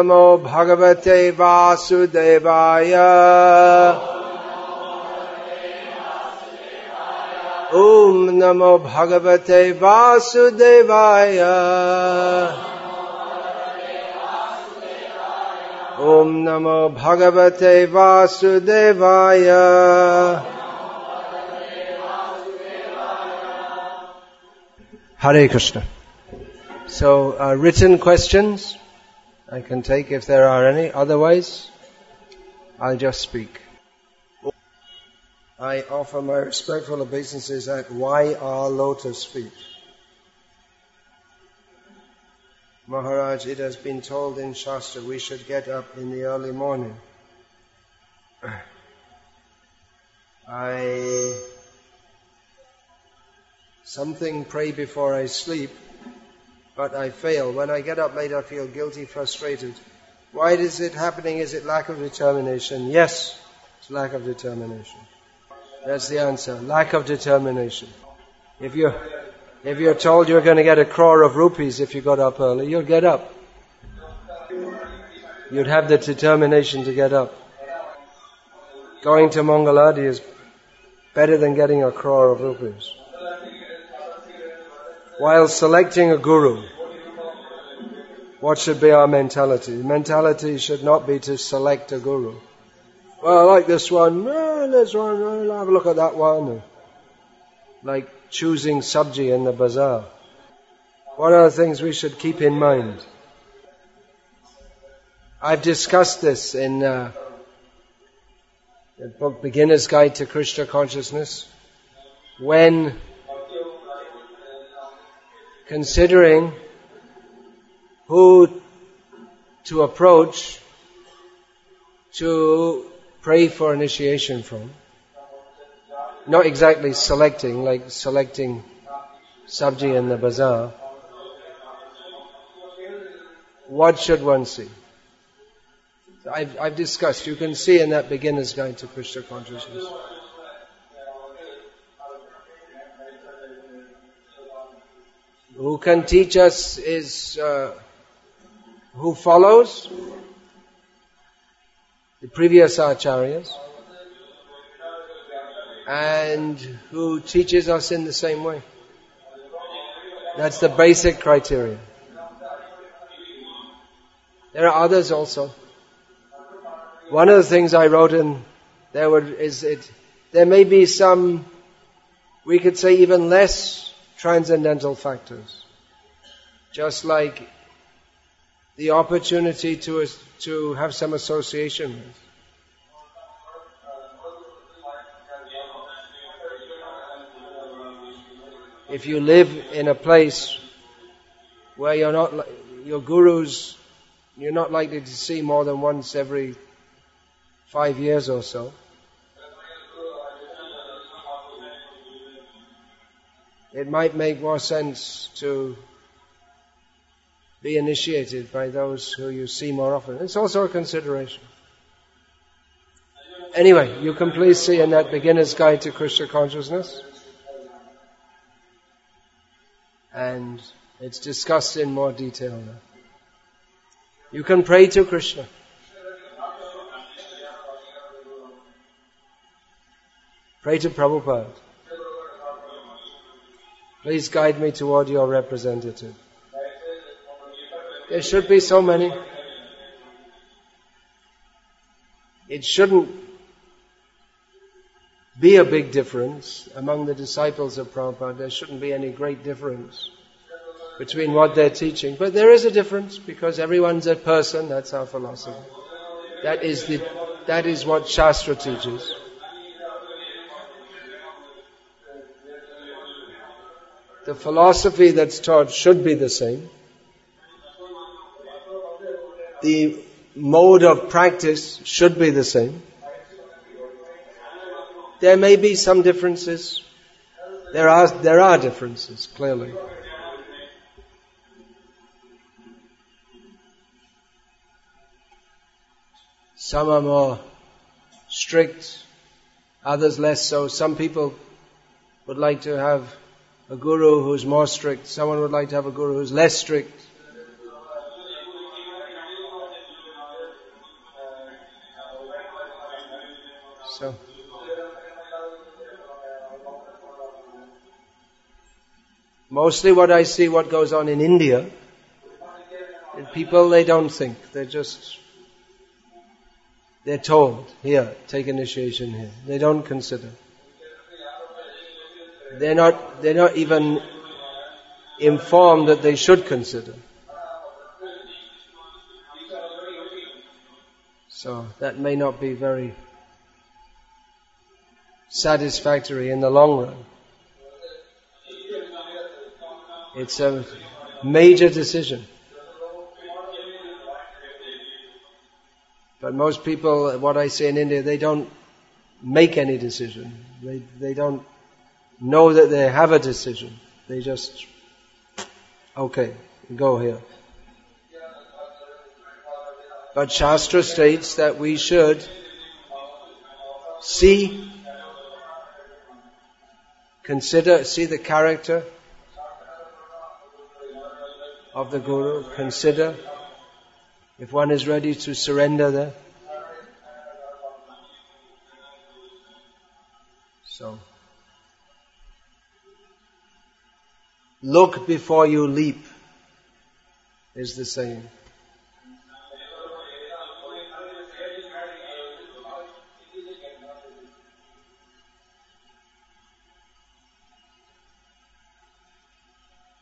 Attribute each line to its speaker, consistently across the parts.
Speaker 1: नमो भगवते वासुदेवाय ॐ नमो भगवते वासुदेवाय ॐ नमो भगवते वासुदेवाय Hare Krishna. So, uh, written questions I can take if there are any. Otherwise, I'll just speak. I offer my respectful obeisances at are lotus feet? Maharaj, it has been told in Shastra we should get up in the early morning. I something pray before I sleep, but I fail. When I get up late, I feel guilty, frustrated. Why is it happening? Is it lack of determination? Yes, it's lack of determination. That's the answer. Lack of determination. If you're, if you're told you're going to get a crore of rupees if you got up early, you'll get up. You'd have the determination to get up. Going to Mangalarati is better than getting a crore of rupees. While selecting a guru, what should be our mentality? Mentality should not be to select a guru. Well, I like this one. Oh, this one. I'll have a look at that one. Like choosing sabji in the bazaar. What are the things we should keep in mind? I've discussed this in uh, the book Beginner's Guide to Krishna Consciousness. When considering who to approach to pray for initiation from. Not exactly selecting, like selecting sabji in the bazaar. What should one see? I've, I've discussed, you can see in that beginner's guide to Krishna consciousness. Who can teach us is uh, who follows the previous acharyas and who teaches us in the same way. That's the basic criteria. There are others also. One of the things I wrote in there were, is it, there may be some, we could say even less transcendental factors. Just like the opportunity to, to have some association with. If you live in a place where you're not, your gurus, you're not likely to see more than once every five years or so. It might make more sense to be initiated by those who you see more often. It's also a consideration. Anyway, you can please see in that beginner's guide to Krishna consciousness. And it's discussed in more detail now. You can pray to Krishna. Pray to Prabhupada. Please guide me toward your representative. There should be so many. It shouldn't be a big difference among the disciples of Prabhupada. There shouldn't be any great difference between what they're teaching. But there is a difference because everyone's a person. That's our philosophy. That is the, that is what Shastra teaches. The philosophy that's taught should be the same. The mode of practice should be the same. There may be some differences. There are, there are differences, clearly. Some are more strict, others less so. Some people would like to have a guru who's more strict. Someone would like to have a guru who's less strict. So. Mostly what I see what goes on in India, people they don't think. They're just they're told, here, take initiation here. They don't consider. They're not, they're not even informed that they should consider. So that may not be very satisfactory in the long run. It's a major decision. But most people, what I say in India, they don't make any decision. They, they don't know that they have a decision. They just, okay, go here. But Shastra states that we should see, consider, see the character of the Guru, consider if one is ready to surrender there. Look before you leap is the saying.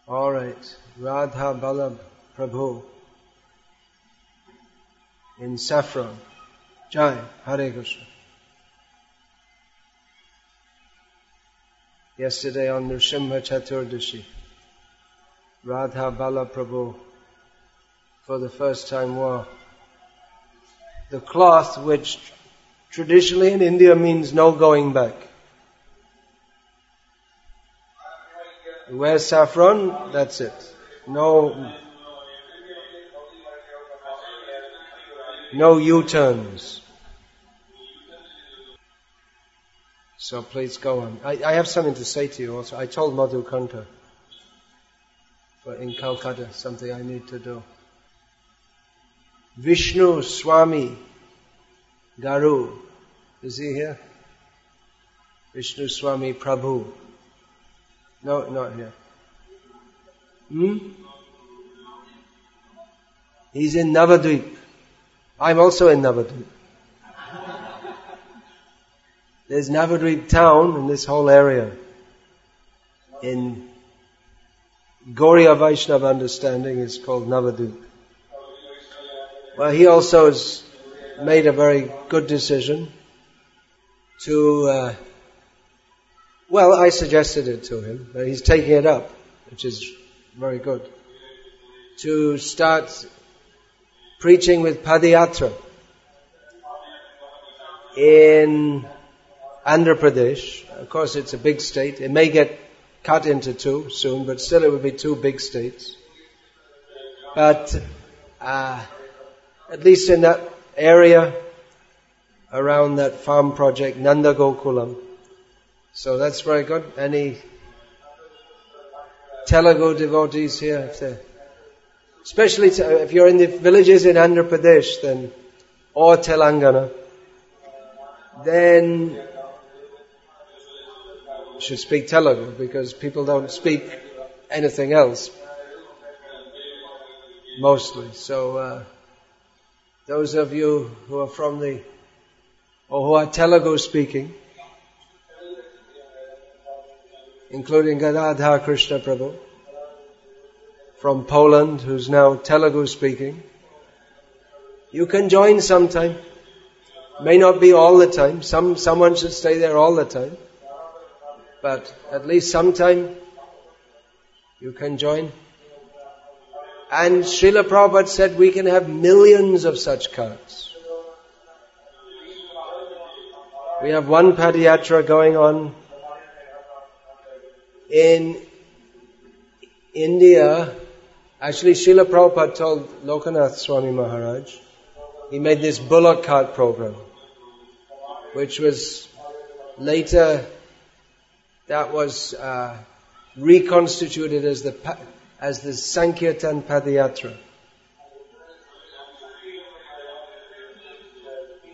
Speaker 1: All right, Radha Ballabh Prabhu in saffron. Jai, Hare Krishna. Yesterday on Nrsimha Chaturdashi, Radha Ballabh Prabhu for the first time wore the cloth which traditionally in India means no going back. You wear saffron, that's it. No, no U-turns. So please go on. I, I, have something to say to you also. I told Madhu For in Calcutta something I need to do. Vishnu Swami Garu, is he here? Vishnu Swami Prabhu no, not here. Hmm? He's in Navadvip. I'm also in Navadvip. There's Navadvip town in this whole area. In Gaudiya Vaishnava understanding is called Navadvip. Well, he also has made a very good decision to uh, well, I suggested it to him, but he's taking it up, which is very good. To start preaching with Padayatra in Andhra Pradesh. Of course, it's a big state. It may get cut into two soon, but still it would be two big states. But uh, at least in that area around that farm project, Nandagokulam. So that's very good. Any Telugu devotees here? Especially if you're in the villages in Andhra Pradesh, then or Telangana, then should speak Telugu because people don't speak anything else mostly. So uh, those of you who are from the or who are Telugu speaking including Gadadhar Krishna Prabhu from Poland, who's now Telugu speaking. You can join sometime. May not be all the time. Some, someone should stay there all the time. But at least sometime you can join. And Srila Prabhupada said we can have millions of such carts. We have one Padayatra going on in India, actually Srila Prabhupada told Lokanath Swami Maharaj, he made this bullock cart program, which was later, that was uh, reconstituted as the, as the Sankirtan Padayatra.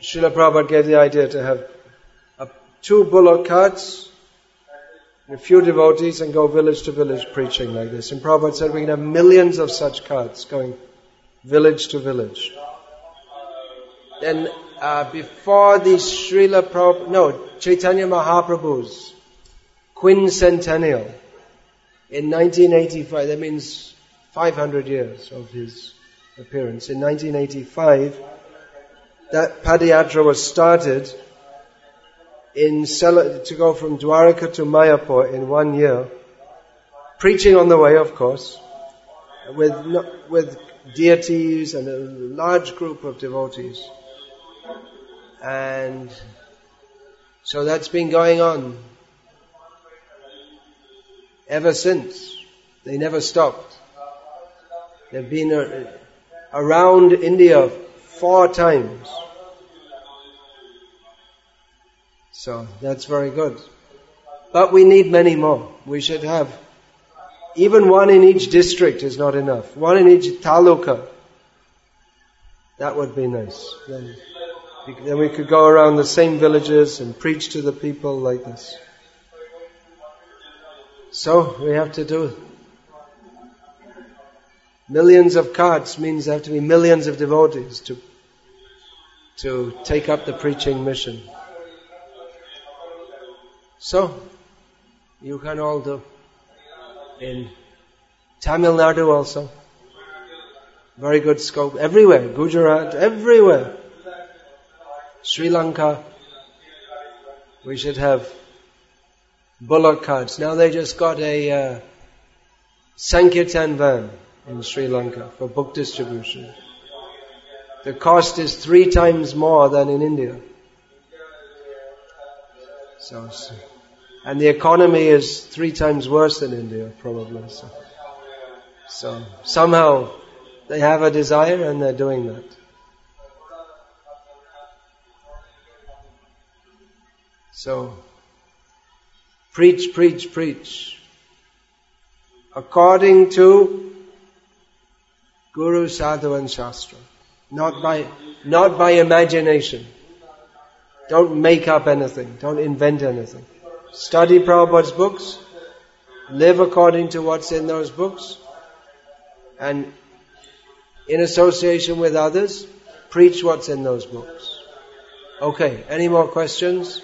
Speaker 1: Srila Prabhupada gave the idea to have two bullock carts, a few devotees, and go village to village preaching like this. And Prabhupada said we can have millions of such carts going village to village. Then uh, before the Srila Prabhupada, no, Chaitanya Mahaprabhu's quincentennial. In 1985, that means 500 years of his appearance. In 1985, that Padayatra was started in to go from Dwaraka to Mayapur in one year, preaching on the way, of course, with with deities and a large group of devotees, and so that's been going on ever since. They never stopped. They've been uh, around India four times. So that's very good. But we need many more. We should have even one in each district is not enough. One in each taluka. That would be nice. Then, then we could go around the same villages and preach to the people like this. So we have to do millions of cards means there have to be millions of devotees to to take up the preaching mission. So you can all do in Tamil Nadu also. Very good scope everywhere, Gujarat, everywhere. Sri Lanka. We should have bullock carts. Now they just got a uh, Sankirtan van in Sri Lanka for book distribution. The cost is three times more than in India. So, and the economy is three times worse than India, probably. So, so somehow they have a desire and they're doing that. So Preach, preach, preach. According to Guru, Sadhu and Shastra. Not by, not by imagination. Don't make up anything. Don't invent anything. Study Prabhupada's books. Live according to what's in those books. And in association with others, preach what's in those books. Okay, any more questions?